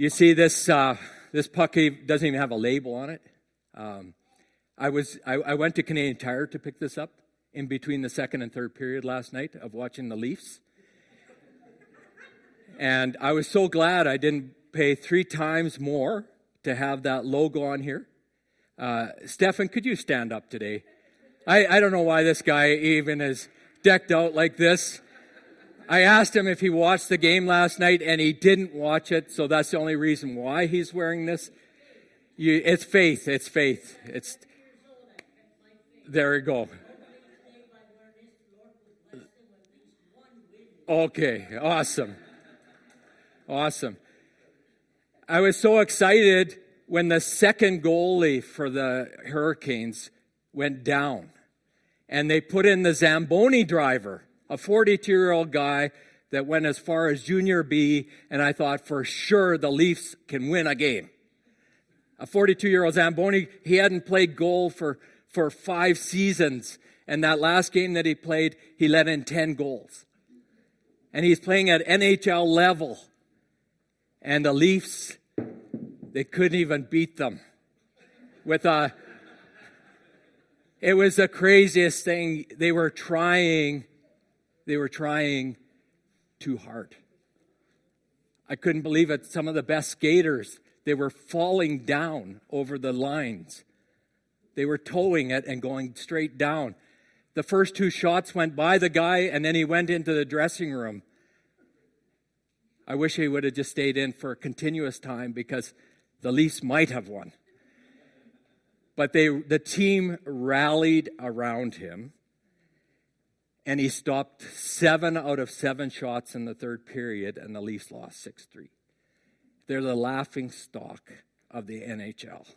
You see, this uh, this puck doesn't even have a label on it. Um, I was I, I went to Canadian Tire to pick this up in between the second and third period last night of watching the Leafs, and I was so glad I didn't pay three times more to have that logo on here. Uh, Stefan, could you stand up today? I, I don't know why this guy even is decked out like this. I asked him if he watched the game last night, and he didn't watch it, so that's the only reason why he's wearing this. You, it's faith. It's faith. It's there. You go. Okay, awesome, awesome. I was so excited when the second goalie for the Hurricanes went down, and they put in the Zamboni driver a 42 year old guy that went as far as junior B, and I thought for sure the Leafs can win a game. A 42 year old Zamboni, he hadn't played goal for, for five seasons, and that last game that he played, he let in 10 goals. And he's playing at NHL level. And the Leafs, they couldn't even beat them with a it was the craziest thing. They were trying they were trying too hard. I couldn't believe it. Some of the best skaters, they were falling down over the lines. They were towing it and going straight down. The first two shots went by the guy, and then he went into the dressing room. I wish he would have just stayed in for a continuous time because the Leafs might have won. But they, the team rallied around him and he stopped seven out of seven shots in the third period, and the Leafs lost 6 3. They're the laughing stock of the NHL.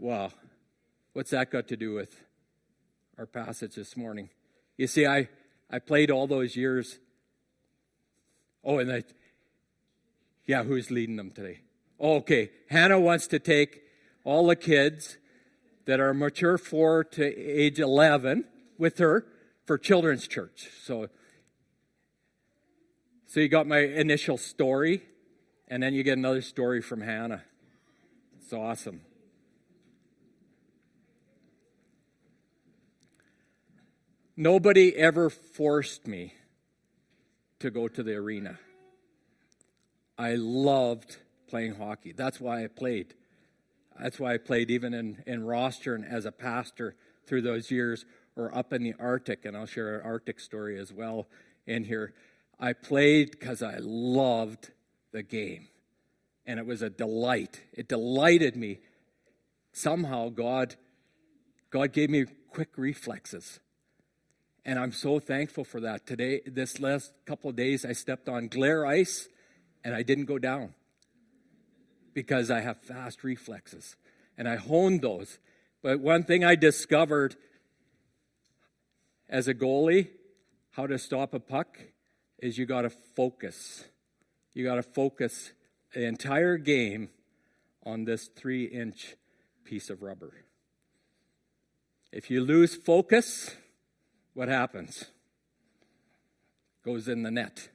Wow. What's that got to do with our passage this morning? You see, I, I played all those years. Oh, and I, yeah, who's leading them today? Oh, okay. Hannah wants to take all the kids that are mature 4 to age 11 with her for children's church. So, so you got my initial story, and then you get another story from Hannah. It's awesome. Nobody ever forced me to go to the arena. I loved playing hockey. That's why I played. That's why I played even in, in Rosthern as a pastor through those years or up in the Arctic, and I'll share an Arctic story as well in here. I played because I loved the game, and it was a delight. It delighted me. Somehow, God, God gave me quick reflexes. And I'm so thankful for that. Today, this last couple of days, I stepped on glare ice and I didn't go down because I have fast reflexes and I honed those. But one thing I discovered as a goalie, how to stop a puck, is you got to focus. You got to focus the entire game on this three inch piece of rubber. If you lose focus, what happens? Goes in the net.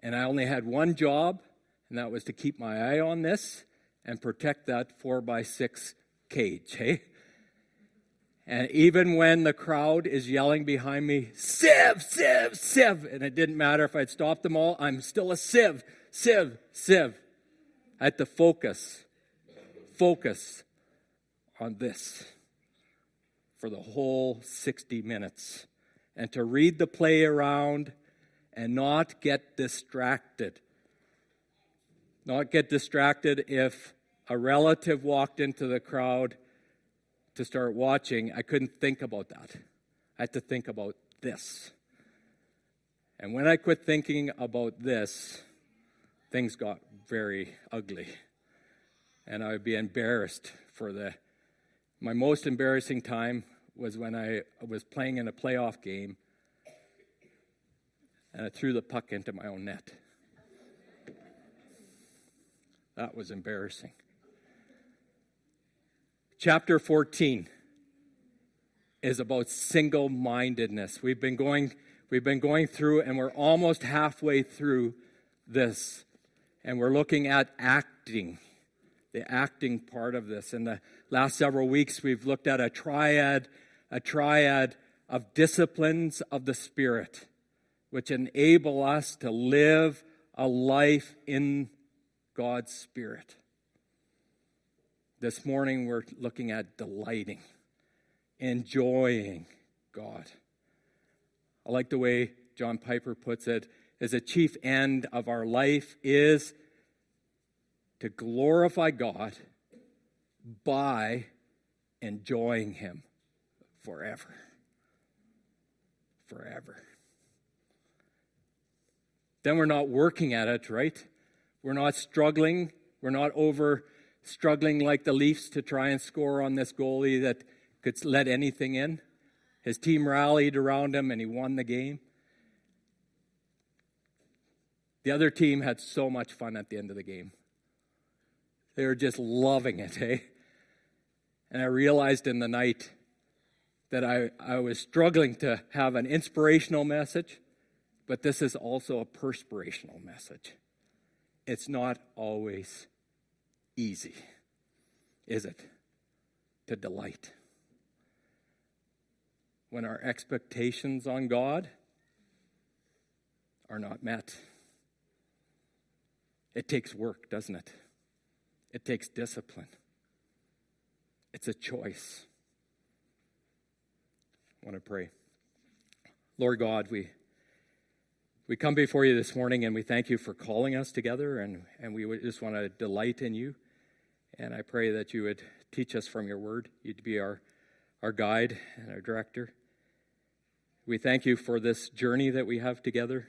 And I only had one job, and that was to keep my eye on this and protect that four by six cage, hey? And even when the crowd is yelling behind me, Sieve, Sieve, Sieve, and it didn't matter if I'd stopped them all, I'm still a Sieve, Sieve, Sieve. I had to focus, focus on this for the whole 60 minutes and to read the play around and not get distracted not get distracted if a relative walked into the crowd to start watching. I couldn't think about that. I had to think about this. And when I quit thinking about this, things got very ugly. And I would be embarrassed for the. My most embarrassing time was when I was playing in a playoff game and I threw the puck into my own net. That was embarrassing. Chapter 14 is about single-mindedness. We've been going we've been going through and we're almost halfway through this and we're looking at acting, the acting part of this. In the last several weeks, we've looked at a triad, a triad of disciplines of the Spirit, which enable us to live a life in God's Spirit. This morning, we're looking at delighting, enjoying God. I like the way John Piper puts it as a chief end of our life is to glorify God by enjoying Him forever. Forever. Then we're not working at it, right? We're not struggling. We're not over struggling like the Leafs to try and score on this goalie that could let anything in. His team rallied around him and he won the game. The other team had so much fun at the end of the game. They were just loving it, eh? And I realized in the night that I, I was struggling to have an inspirational message, but this is also a perspirational message. It's not always easy, is it? To delight. When our expectations on God are not met. It takes work, doesn't it? It takes discipline. It's a choice. I want to pray. Lord God, we we come before you this morning and we thank you for calling us together and, and we just want to delight in you. And I pray that you would teach us from your word. You'd be our, our guide and our director. We thank you for this journey that we have together.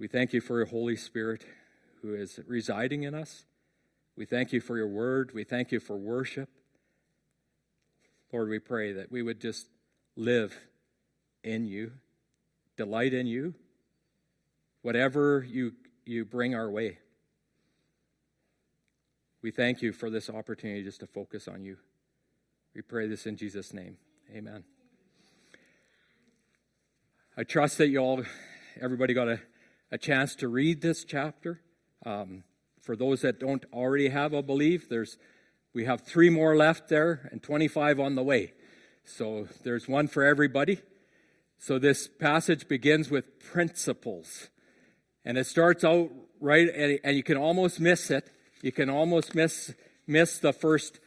We thank you for your Holy Spirit who is residing in us. We thank you for your word. We thank you for worship. Lord, we pray that we would just live in you, delight in you, whatever you, you bring our way. We thank you for this opportunity just to focus on you. We pray this in Jesus' name. Amen. I trust that you all, everybody got a, a chance to read this chapter. Um, for those that don't already have a belief, there's we have three more left there and 25 on the way. So there's one for everybody. So this passage begins with principles. And it starts out right, and, you can almost miss it. You can almost miss, miss the first,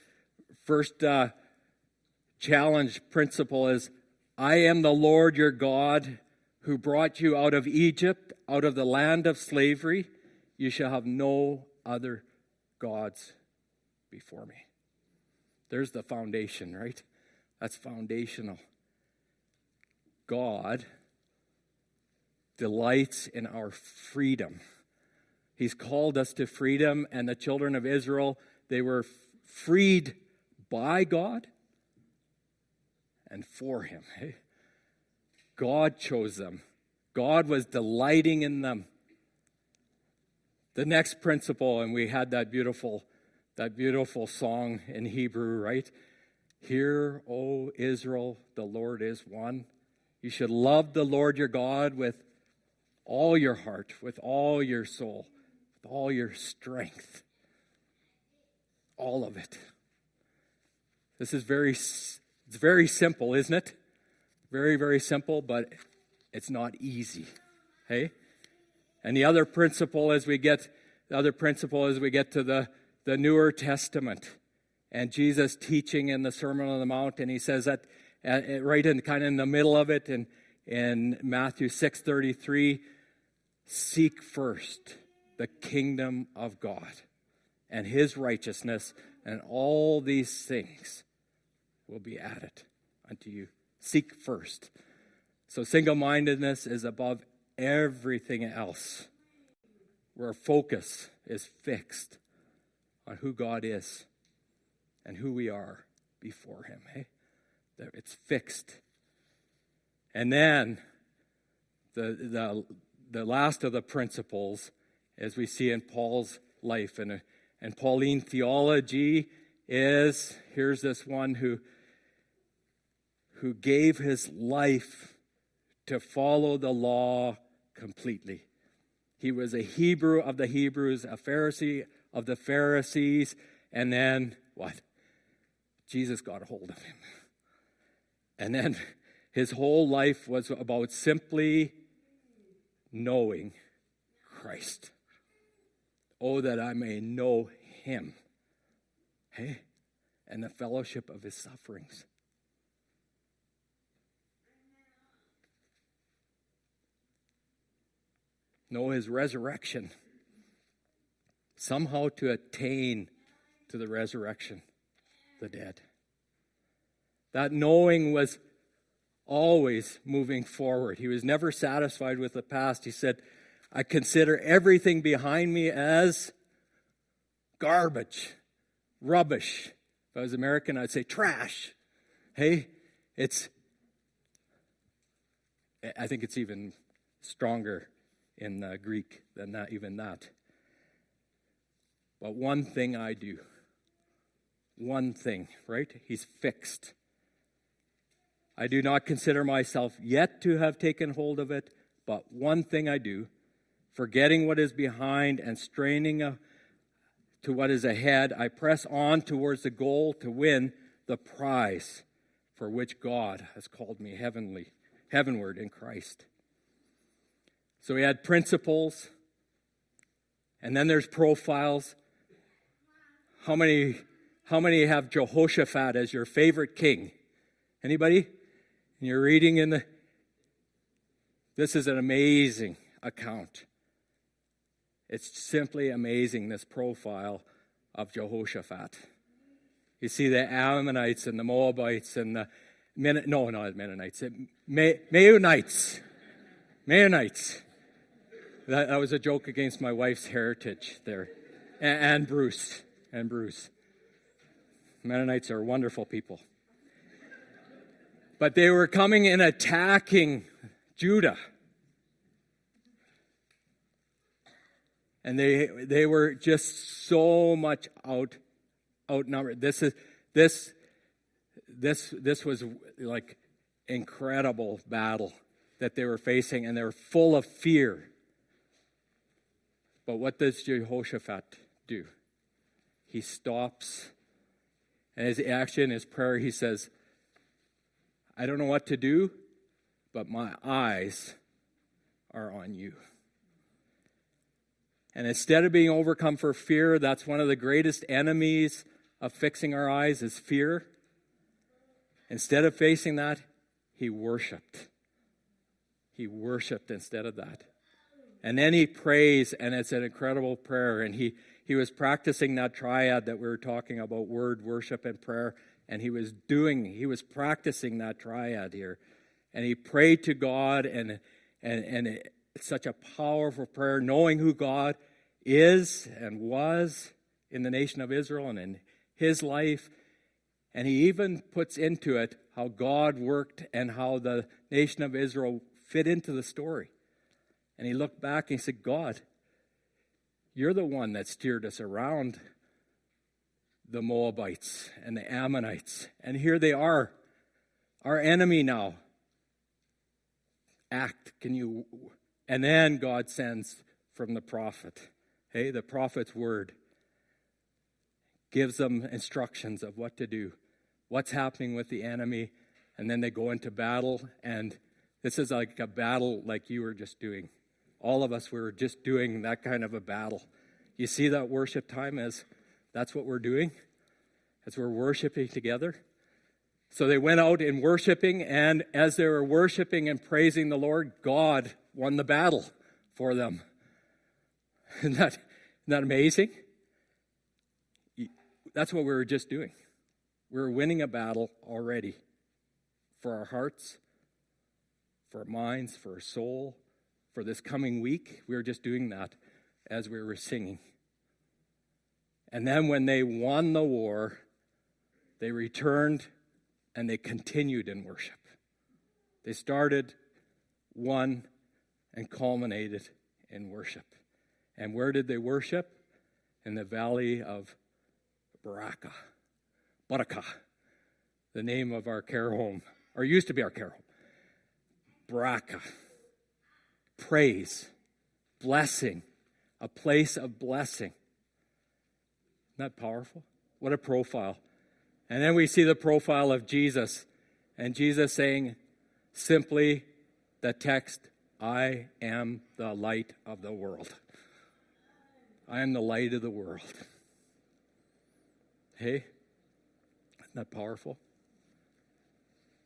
first uh, challenge principle is I am the Lord your God who brought you out of Egypt, out of the land of slavery. You shall have no other gods before me. There's the foundation, right? That's foundational. God delights in our freedom. He's called us to freedom, and the children of Israel, they were freed by God and for Him. God chose them, God was delighting in them. The next principle, and we had that beautiful, that beautiful song in Hebrew, right? Hear, O Israel, the Lord is one. You should love the Lord your God with all your heart, with all your soul, with all your strength. All of it. This is very it's very simple, isn't it? Very, very simple, but it's not easy. Hey? And the other principle as we get the other principle as we get to the, the newer testament and Jesus teaching in the Sermon on the Mount, and he says that uh, right in kind of in the middle of it in, in Matthew 6:33, seek first the kingdom of God and his righteousness, and all these things will be added unto you. Seek first. So single mindedness is above everything else, where focus is fixed on who God is and who we are before Him. Hey? It's fixed. And then the, the, the last of the principles, as we see in Paul's life, and, and Pauline theology is here's this one who, who gave his life to follow the law completely. He was a Hebrew of the Hebrews, a Pharisee of the Pharisees, and then what? Jesus got a hold of him. And then his whole life was about simply knowing Christ. Oh, that I may know him. Hey, and the fellowship of his sufferings. Know his resurrection. Somehow to attain to the resurrection, the dead. That knowing was always moving forward. He was never satisfied with the past. He said, I consider everything behind me as garbage, rubbish. If I was American, I'd say trash. Hey, it's, I think it's even stronger in uh, Greek than that, even that. But one thing I do, one thing, right? He's fixed. I do not consider myself yet to have taken hold of it, but one thing I do, forgetting what is behind and straining to what is ahead, I press on towards the goal to win the prize for which God has called me heavenly, heavenward in Christ. So he had principles, and then there's profiles. How many, how many have Jehoshaphat as your favorite king? Anybody? And you're reading in the. This is an amazing account. It's simply amazing, this profile of Jehoshaphat. You see the Ammonites and the Moabites and the. Men, no, not Mennonites. Meunites. Meunites. That, that, was a joke against my wife's heritage there. And, and Bruce. And Bruce. Mennonites are wonderful people. But they were coming and attacking Judah. And they, they were just so much out, outnumbered. This is, this, this, this was like incredible battle that they were facing and they were full of fear. But what does Jehoshaphat do? He stops and his action, his prayer, he says, I don't know what to do, but my eyes are on you. And instead of being overcome for fear, that's one of the greatest enemies of fixing our eyes is fear. Instead of facing that, he worshiped. He worshiped instead of that. And then he prays, and it's an incredible prayer. And he, he was practicing that triad that we were talking about word, worship, and prayer and he was doing, he was practicing that triad here. And he prayed to God, and, and, and it's such a powerful prayer, knowing who God is and was in the nation of Israel and in his life. And he even puts into it how God worked and how the nation of Israel fit into the story. And he looked back and he said, God, you're the one that steered us around the Moabites and the Ammonites. And here they are, our enemy now. Act, can you? And then God sends from the prophet. Hey, the prophet's word gives them instructions of what to do, what's happening with the enemy, and then they go into battle. And this is like a battle like you were just doing. All of us we were just doing that kind of a battle. You see that worship time as that's what we're doing as we're worshiping together. So they went out in worshiping, and as they were worshiping and praising the Lord, God won the battle for them. Isn't that, isn't that amazing? That's what we were just doing. We were winning a battle already for our hearts, for our minds, for our soul, for this coming week. We were just doing that as we were singing. And then when they won the war, they returned and they continued in worship. They started, won, and culminated in worship. And where did they worship? In the valley of Baraka. Baraka, the name of our care home, or used to be our care home. Baraka. Praise blessing, a place of blessing. Isn't that powerful? What a profile. And then we see the profile of Jesus, and Jesus saying simply the text, I am the light of the world. I am the light of the world. Hey, isn't that powerful?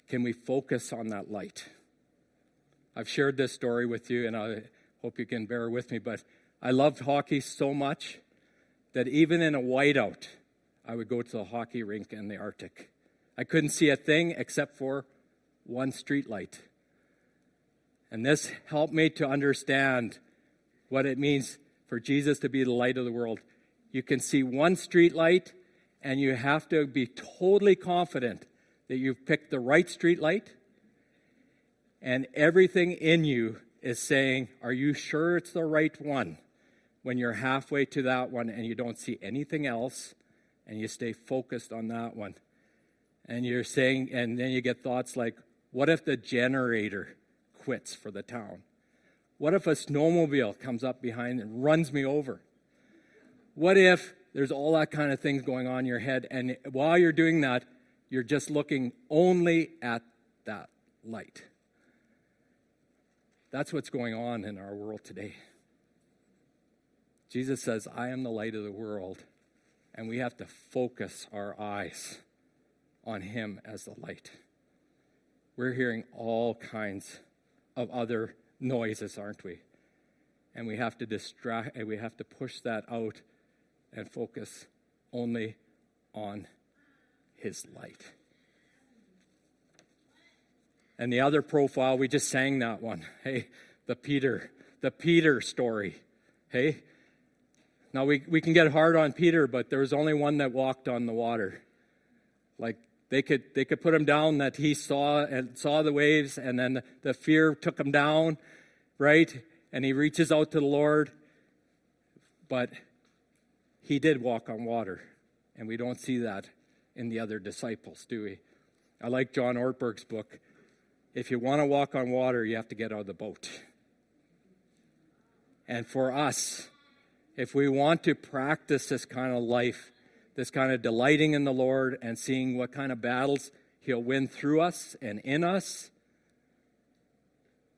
Can we focus on that light? I've shared this story with you, and I hope you can bear with me, but I loved hockey so much that even in a whiteout, I would go to the hockey rink in the Arctic. I couldn't see a thing except for one street light. And this helped me to understand what it means for Jesus to be the light of the world. You can see one street light, and you have to be totally confident that you've picked the right street light, and everything in you is saying, Are you sure it's the right one? When you're halfway to that one and you don't see anything else, and you stay focused on that one. And you're saying, and then you get thoughts like, What if the generator quits for the town? What if a snowmobile comes up behind and runs me over? What if there's all that kind of things going on in your head, and while you're doing that, you're just looking only at that light? That's what's going on in our world today. Jesus says, I am the light of the world, and we have to focus our eyes on Him as the light. We're hearing all kinds of other noises, aren't we? And we have to distract, and we have to push that out and focus only on His light. And the other profile, we just sang that one. Hey, the Peter, the Peter story. Hey, now we, we can get hard on Peter, but there was only one that walked on the water. Like they could they could put him down that he saw and saw the waves, and then the fear took him down, right? And he reaches out to the Lord, but he did walk on water, and we don't see that in the other disciples, do we? I like John Ortberg's book. If you want to walk on water, you have to get out of the boat. And for us, if we want to practice this kind of life, this kind of delighting in the Lord and seeing what kind of battles He'll win through us and in us,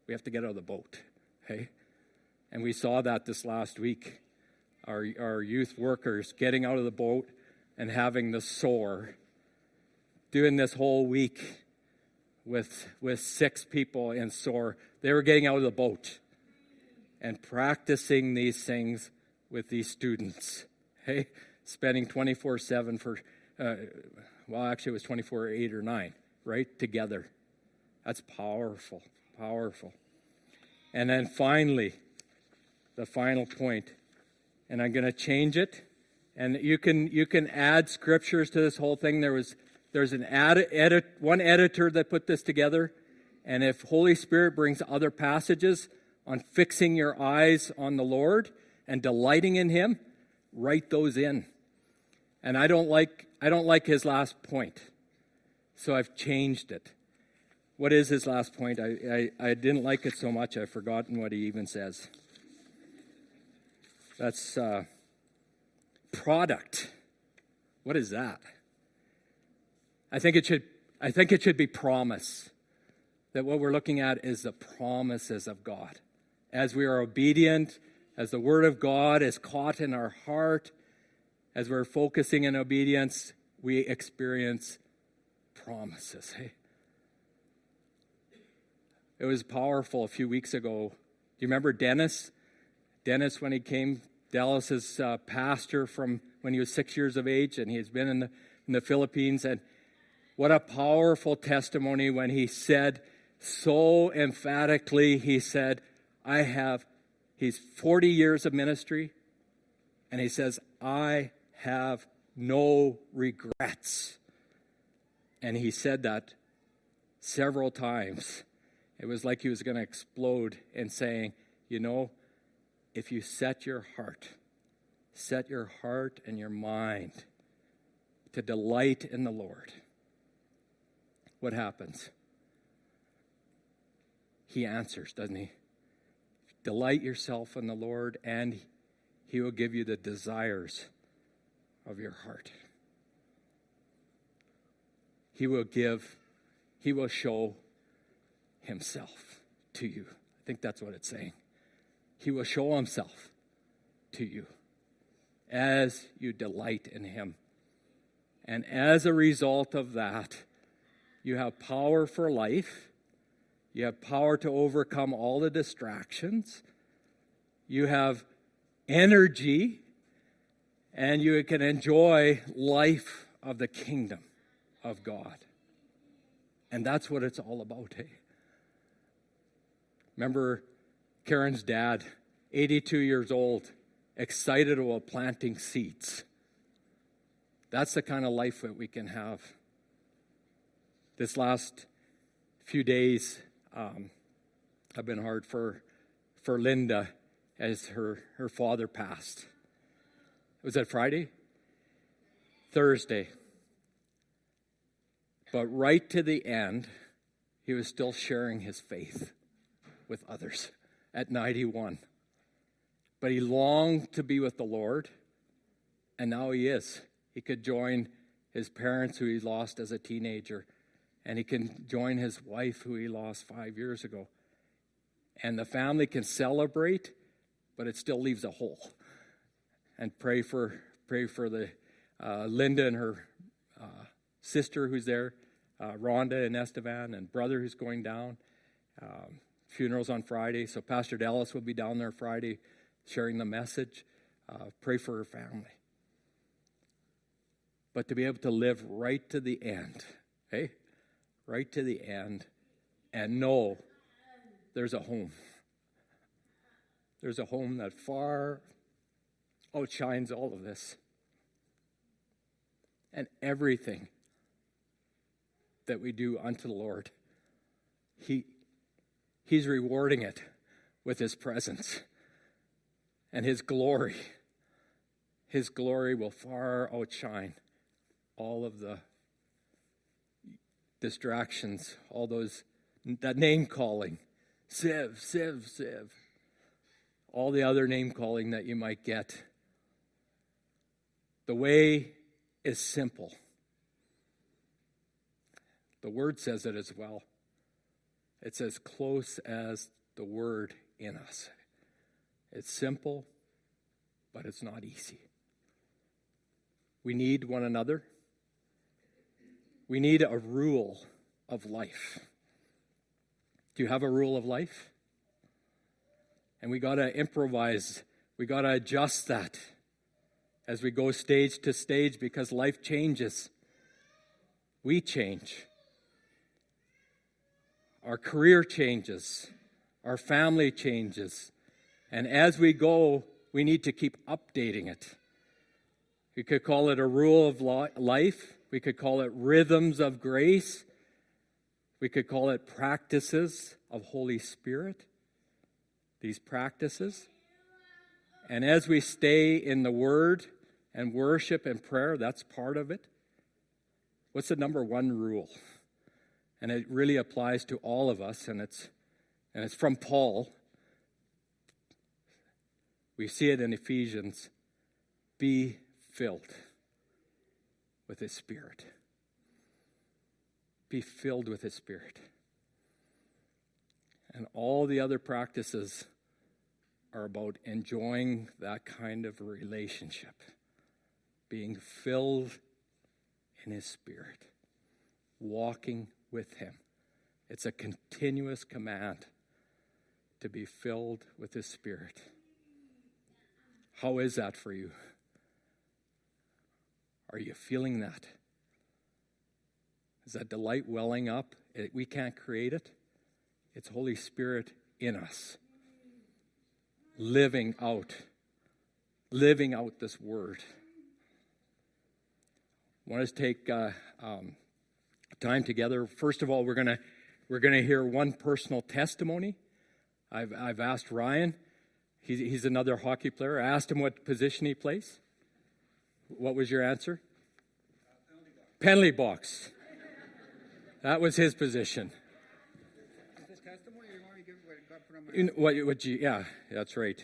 we have to get out of the boat. Okay? And we saw that this last week. Our, our youth workers getting out of the boat and having the SOAR. Doing this whole week with, with six people in SOAR, They were getting out of the boat and practicing these things with these students. Hey, spending 24 7 for, uh, well, actually, it was 24 8 or 9, right? Together. That's powerful, powerful. And then finally, the final point, and I'm going to change it. And you can you can add scriptures to this whole thing. There was there's an ad, edit, one editor that put this together, and if Holy Spirit brings other passages on fixing your eyes on the Lord and delighting in Him, write those in. And I don't like I don't like his last point, so I've changed it. What is his last point? I, I, I didn't like it so much I've forgotten what he even says. That's uh, product. What is that? I think it should I think it should be promise. That what we're looking at is the promises of God. As we are obedient as the Word of God is caught in our heart, as we're focusing in obedience, we experience promises. Hey? It was powerful a few weeks ago. Do you remember Dennis? Dennis, when he came, Dallas's uh, pastor from when he was six years of age, and he's been in the, in the Philippines. And what a powerful testimony when he said so emphatically, he said, I have He's 40 years of ministry, and he says, I have no regrets. And he said that several times. It was like he was going to explode and saying, You know, if you set your heart, set your heart and your mind to delight in the Lord, what happens? He answers, doesn't he? Delight yourself in the Lord, and He will give you the desires of your heart. He will give, He will show Himself to you. I think that's what it's saying. He will show Himself to you as you delight in Him. And as a result of that, you have power for life. You have power to overcome all the distractions. You have energy. And you can enjoy life of the kingdom of God. And that's what it's all about, hey? Remember Karen's dad, 82 years old, excited about planting seeds. That's the kind of life that we can have. This last few days um, have been hard for, for Linda as her, her father passed. Was that Friday? Thursday. But right to the end, he was still sharing his faith with others at 91. But he longed to be with the Lord, and now he is. He could join his parents, who he lost as a teenager, and he can join his wife, who he lost five years ago. And the family can celebrate, but it still leaves a hole. And pray for pray for the uh, Linda and her uh, sister who's there, uh, Rhonda and Estevan, and brother who's going down. Um, funerals on Friday, so Pastor Dallas will be down there Friday sharing the message. Uh, pray for her family. But to be able to live right to the end, hey, right to the end, and know there's a home. There's a home that far outshines all of this. And everything that we do unto the Lord, He, He's rewarding it with His presence and His glory. His glory will far outshine all of the distractions, all those, that name calling, Siv, Siv, Siv, all the other name calling that you might get. The way is simple. The word says it as well. It's as close as the word in us. It's simple, but it's not easy. We need one another. We need a rule of life. Do you have a rule of life? And we got to improvise, we got to adjust that as we go stage to stage because life changes. We change. Our career changes. Our family changes. And as we go, we need to keep updating it. We could call it a rule of life. We could call it rhythms of grace. We could call it practices of Holy Spirit. These practices. And as we stay in the Word and worship and prayer, that's part of it. What's the number one rule? And it really applies to all of us, and it's, and it's from Paul. We see it in Ephesians be filled with His Spirit. Be filled with His Spirit. And all the other practices are about enjoying that kind of relationship, being filled in His Spirit, walking with Him. It's a continuous command to be filled with His Spirit. How is that for you? Are you feeling that? Is that delight welling up? we can't create it. It's Holy Spirit in us living out, living out this word. I want to take uh, um, time together. First of all, we're gonna we're gonna hear one personal testimony. I've I've asked Ryan. He's, he's another hockey player. I asked him what position he plays. What was your answer? Penalty box. That was his position. You know, what, what you, yeah, that's right.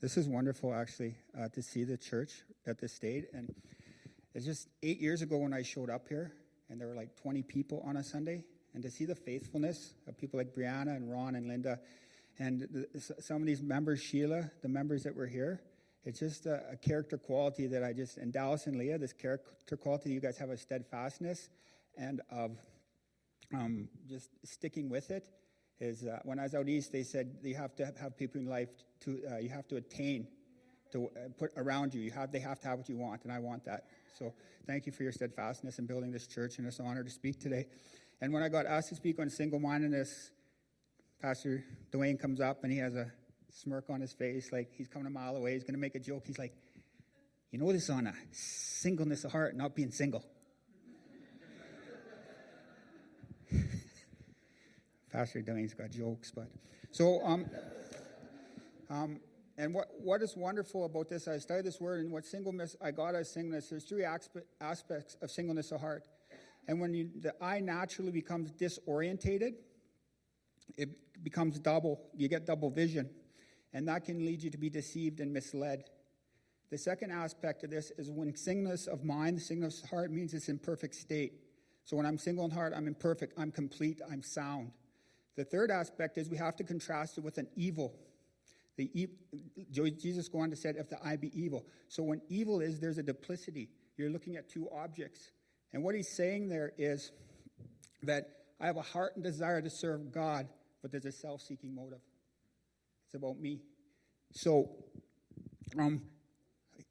This is wonderful, actually, uh, to see the church at this state. And it's just eight years ago when I showed up here, and there were like 20 people on a Sunday, and to see the faithfulness of people like Brianna and Ron and Linda, and the, some of these members, Sheila, the members that were here, it's just a, a, character quality that I just, and Dallas and Leah, this character quality, you guys have a steadfastness and of um, just sticking with it is uh, when I was out east, they said you have to have people in life to uh, you have to attain to uh, put around you. You have they have to have what you want, and I want that. So thank you for your steadfastness in building this church, and it's an honor to speak today. And when I got asked to speak on single-mindedness, Pastor Dwayne comes up and he has a smirk on his face, like he's coming a mile away. He's going to make a joke. He's like, "You know this on a singleness of heart, not being single." Pastor Dwayne's got jokes, but so um, um, and what what is wonderful about this? I studied this word, and what singleness I got as singleness. There's three aspects of singleness of heart, and when you, the eye naturally becomes disorientated, it becomes double. You get double vision, and that can lead you to be deceived and misled. The second aspect of this is when singleness of mind, singleness of heart means it's in perfect state. So when I'm single in heart, I'm imperfect, I'm complete, I'm sound. The third aspect is we have to contrast it with an evil. The e- Jesus go on to say, if the eye be evil. So when evil is, there's a duplicity. You're looking at two objects. And what he's saying there is that I have a heart and desire to serve God, but there's a self seeking motive. It's about me. So, um,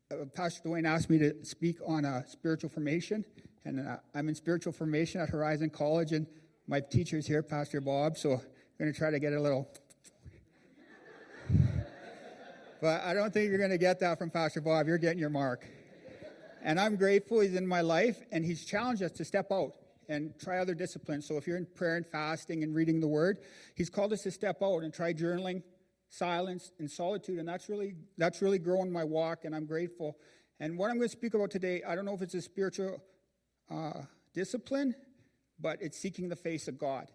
uh, Pastor Dwayne asked me to speak on uh, spiritual formation, and uh, I'm in spiritual formation at Horizon College, and my teacher's here, Pastor Bob, so I'm going to try to get a little. but I don't think you're going to get that from Pastor Bob. You're getting your mark. And I'm grateful he's in my life, and he's challenged us to step out and try other disciplines. So if you're in prayer and fasting and reading the Word, he's called us to step out and try journaling, silence, and solitude. And that's really that's really growing my walk, and I'm grateful. And what I'm going to speak about today, I don't know if it's a spiritual uh, discipline but it's seeking the face of God.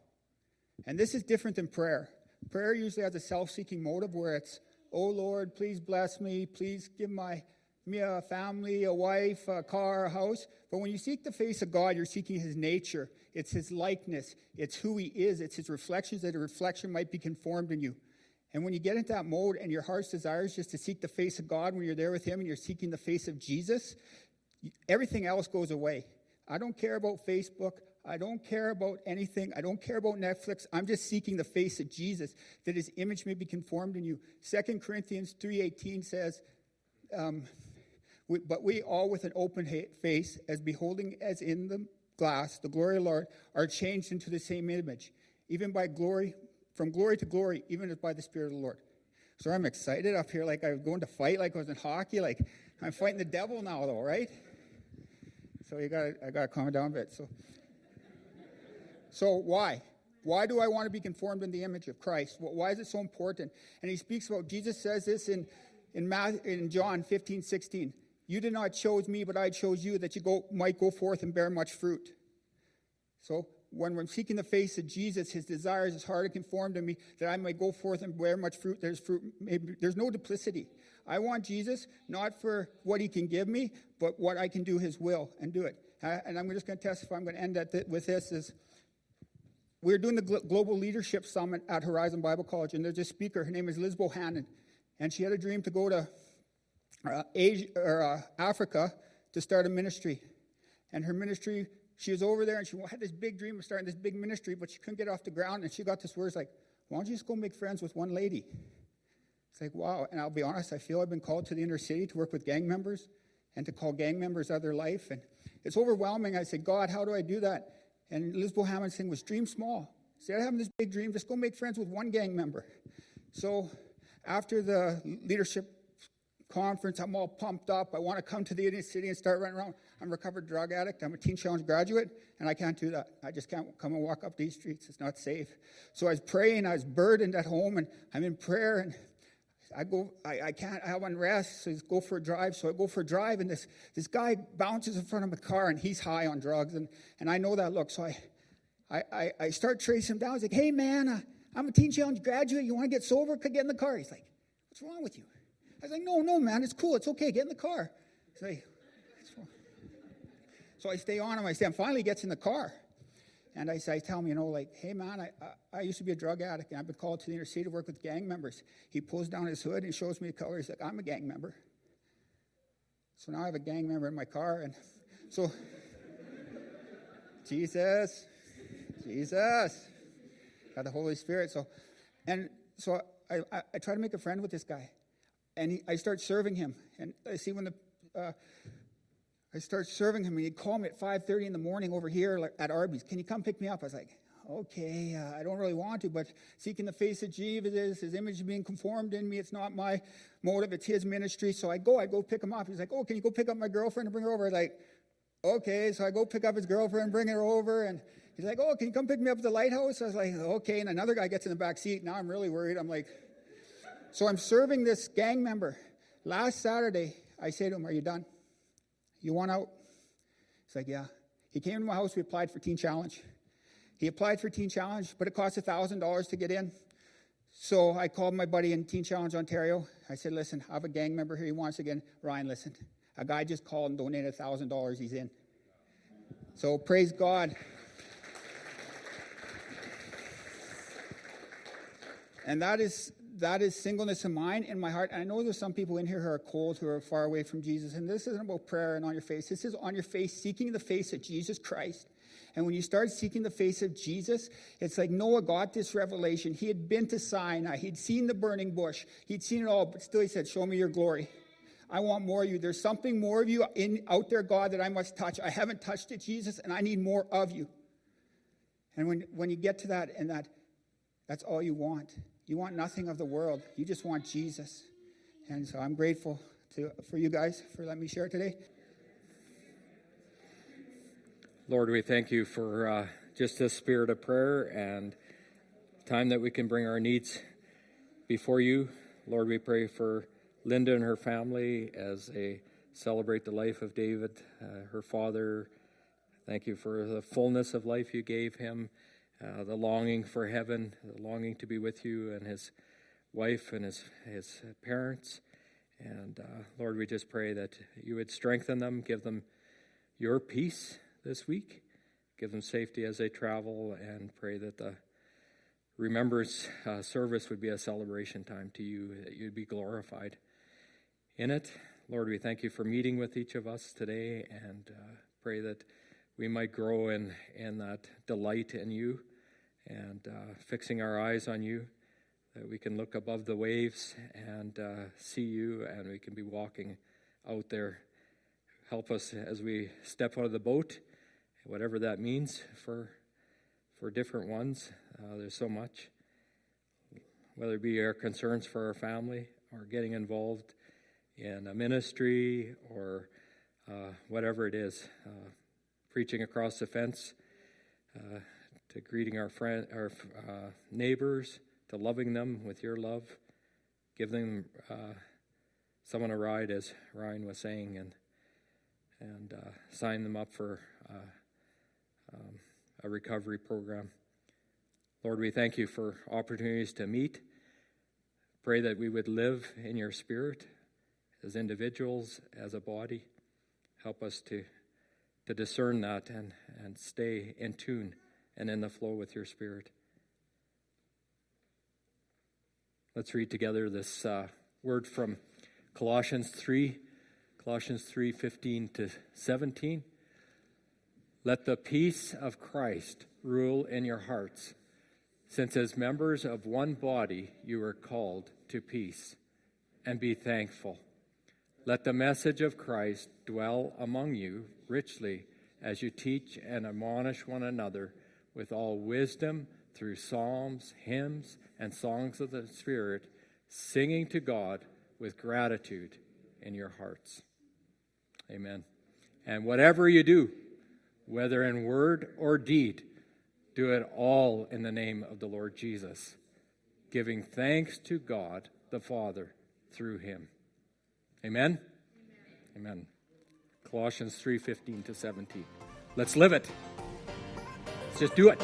And this is different than prayer. Prayer usually has a self seeking motive where it's, oh Lord, please bless me, please give my me a family, a wife, a car, a house. But when you seek the face of God, you're seeking his nature. It's his likeness. It's who he is. It's his reflections that a reflection might be conformed in you. And when you get into that mode and your heart's desire is just to seek the face of God when you're there with him and you're seeking the face of Jesus, everything else goes away. I don't care about Facebook. I don't care about anything. I don't care about Netflix. I'm just seeking the face of Jesus, that his image may be conformed in you. 2 Corinthians 3.18 says, um, but we all with an open face, as beholding as in the glass the glory of the Lord, are changed into the same image, even by glory, from glory to glory, even as by the Spirit of the Lord. So I'm excited up here, like I was going to fight, like I was in hockey, like I'm fighting the devil now, though, right? So you got I got to calm down a bit. So so why? Why do I want to be conformed in the image of Christ? Why is it so important? And he speaks about, Jesus says this in, in, Matthew, in John 15, 16. You did not choose me, but I chose you that you go, might go forth and bear much fruit. So when we're seeking the face of Jesus, his desires, his heart to conform to me, that I might go forth and bear much fruit. There's fruit, maybe, there's no duplicity. I want Jesus not for what he can give me, but what I can do his will and do it. Uh, and I'm just going to testify. I'm going to end th- with this is we are doing the Global Leadership Summit at Horizon Bible College, and there's a speaker. Her name is Liz Bohannon, and she had a dream to go to uh, Asia, or, uh, Africa to start a ministry. And her ministry, she was over there, and she had this big dream of starting this big ministry, but she couldn't get off the ground. And she got this words like, "Why don't you just go make friends with one lady?" It's like, wow. And I'll be honest, I feel I've been called to the inner city to work with gang members and to call gang members out of their life, and it's overwhelming. I said, God, how do I do that? And Liz Bohannon thing was dream small. Instead of having this big dream, just go make friends with one gang member. So after the leadership conference, I'm all pumped up. I want to come to the inner city and start running around. I'm a recovered drug addict. I'm a Teen Challenge graduate, and I can't do that. I just can't come and walk up these streets. It's not safe. So I was praying. I was burdened at home, and I'm in prayer, and I go, I, I can't, I have unrest, so I go for a drive. So I go for a drive, and this, this guy bounces in front of my car, and he's high on drugs, and, and I know that look. So I, I, I, I start tracing him down. Was like, hey, man, uh, I'm a Teen Challenge graduate. You want to get sober? Could get in the car. He's like, what's wrong with you? I was like, no, no, man, it's cool. It's okay. Get in the car. He's like, so I stay on him. I say, and finally gets in the car. And I, say, I tell him, you know, like, hey, man, I, I, I, used to be a drug addict, and I've been called to the inner city to work with gang members. He pulls down his hood and shows me the color. He's like, I'm a gang member. So now I have a gang member in my car. And so, Jesus, Jesus, got the Holy Spirit. So, and so I, I, I try to make a friend with this guy. And he, I start serving him. And I see when the, uh, I start serving him, and he'd call me at 5.30 in the morning over here at Arby's. Can you come pick me up? I was like, okay, uh, I don't really want to, but seeking the face of Jesus, his image being conformed in me, it's not my motive, it's his ministry. So I go, I go pick him up. He's like, oh, can you go pick up my girlfriend and bring her over? I was like, okay. So I go pick up his girlfriend, and bring her over, and he's like, oh, can you come pick me up at the lighthouse? I was like, okay. And another guy gets in the back seat. Now I'm really worried. I'm like, so I'm serving this gang member. Last Saturday, I say to him, are you done? You want out? He's like, Yeah. He came to my house. We applied for Teen Challenge. He applied for Teen Challenge, but it cost $1,000 to get in. So I called my buddy in Teen Challenge Ontario. I said, Listen, I have a gang member here. He wants to get in. Ryan, listen. A guy just called and donated $1,000. He's in. So praise God. And that is that is singleness of mind in my heart. And I know there's some people in here who are cold, who are far away from Jesus. And this isn't about prayer and on your face. This is on your face, seeking the face of Jesus Christ. And when you start seeking the face of Jesus, it's like Noah got this revelation. He had been to Sinai, he'd seen the burning bush, he'd seen it all, but still he said, Show me your glory. I want more of you. There's something more of you in, out there, God, that I must touch. I haven't touched it, Jesus, and I need more of you. And when, when you get to that, and that, that's all you want. You want nothing of the world. You just want Jesus. And so I'm grateful to, for you guys for letting me share today. Lord, we thank you for uh, just this spirit of prayer and time that we can bring our needs before you. Lord, we pray for Linda and her family as they celebrate the life of David, uh, her father. Thank you for the fullness of life you gave him uh, the longing for heaven, the longing to be with you and his wife and his, his parents. And uh, Lord, we just pray that you would strengthen them, give them your peace this week, give them safety as they travel, and pray that the remembrance uh, service would be a celebration time to you, that you'd be glorified in it. Lord, we thank you for meeting with each of us today and uh, pray that we might grow in, in that delight in you and uh, fixing our eyes on you, that we can look above the waves and uh, see you, and we can be walking out there. Help us as we step out of the boat, whatever that means for for different ones. Uh, there's so much, whether it be our concerns for our family or getting involved in a ministry or uh, whatever it is, uh, preaching across the fence uh, to greeting our friend, our uh, neighbors, to loving them with your love, giving uh, someone a ride, as Ryan was saying, and and uh, sign them up for uh, um, a recovery program. Lord, we thank you for opportunities to meet. Pray that we would live in your spirit as individuals, as a body. Help us to, to discern that and, and stay in tune and in the flow with your spirit. Let's read together this uh, word from Colossians 3, Colossians 3 15 to 17. Let the peace of Christ rule in your hearts, since as members of one body you are called to peace, and be thankful. Let the message of Christ dwell among you richly as you teach and admonish one another with all wisdom through psalms, hymns, and songs of the Spirit, singing to God with gratitude in your hearts. Amen. And whatever you do, whether in word or deed, do it all in the name of the Lord Jesus, giving thanks to God the Father through him. Amen. Amen. Amen. Colossians 3:15 to 17. Let's live it. Let's just do it.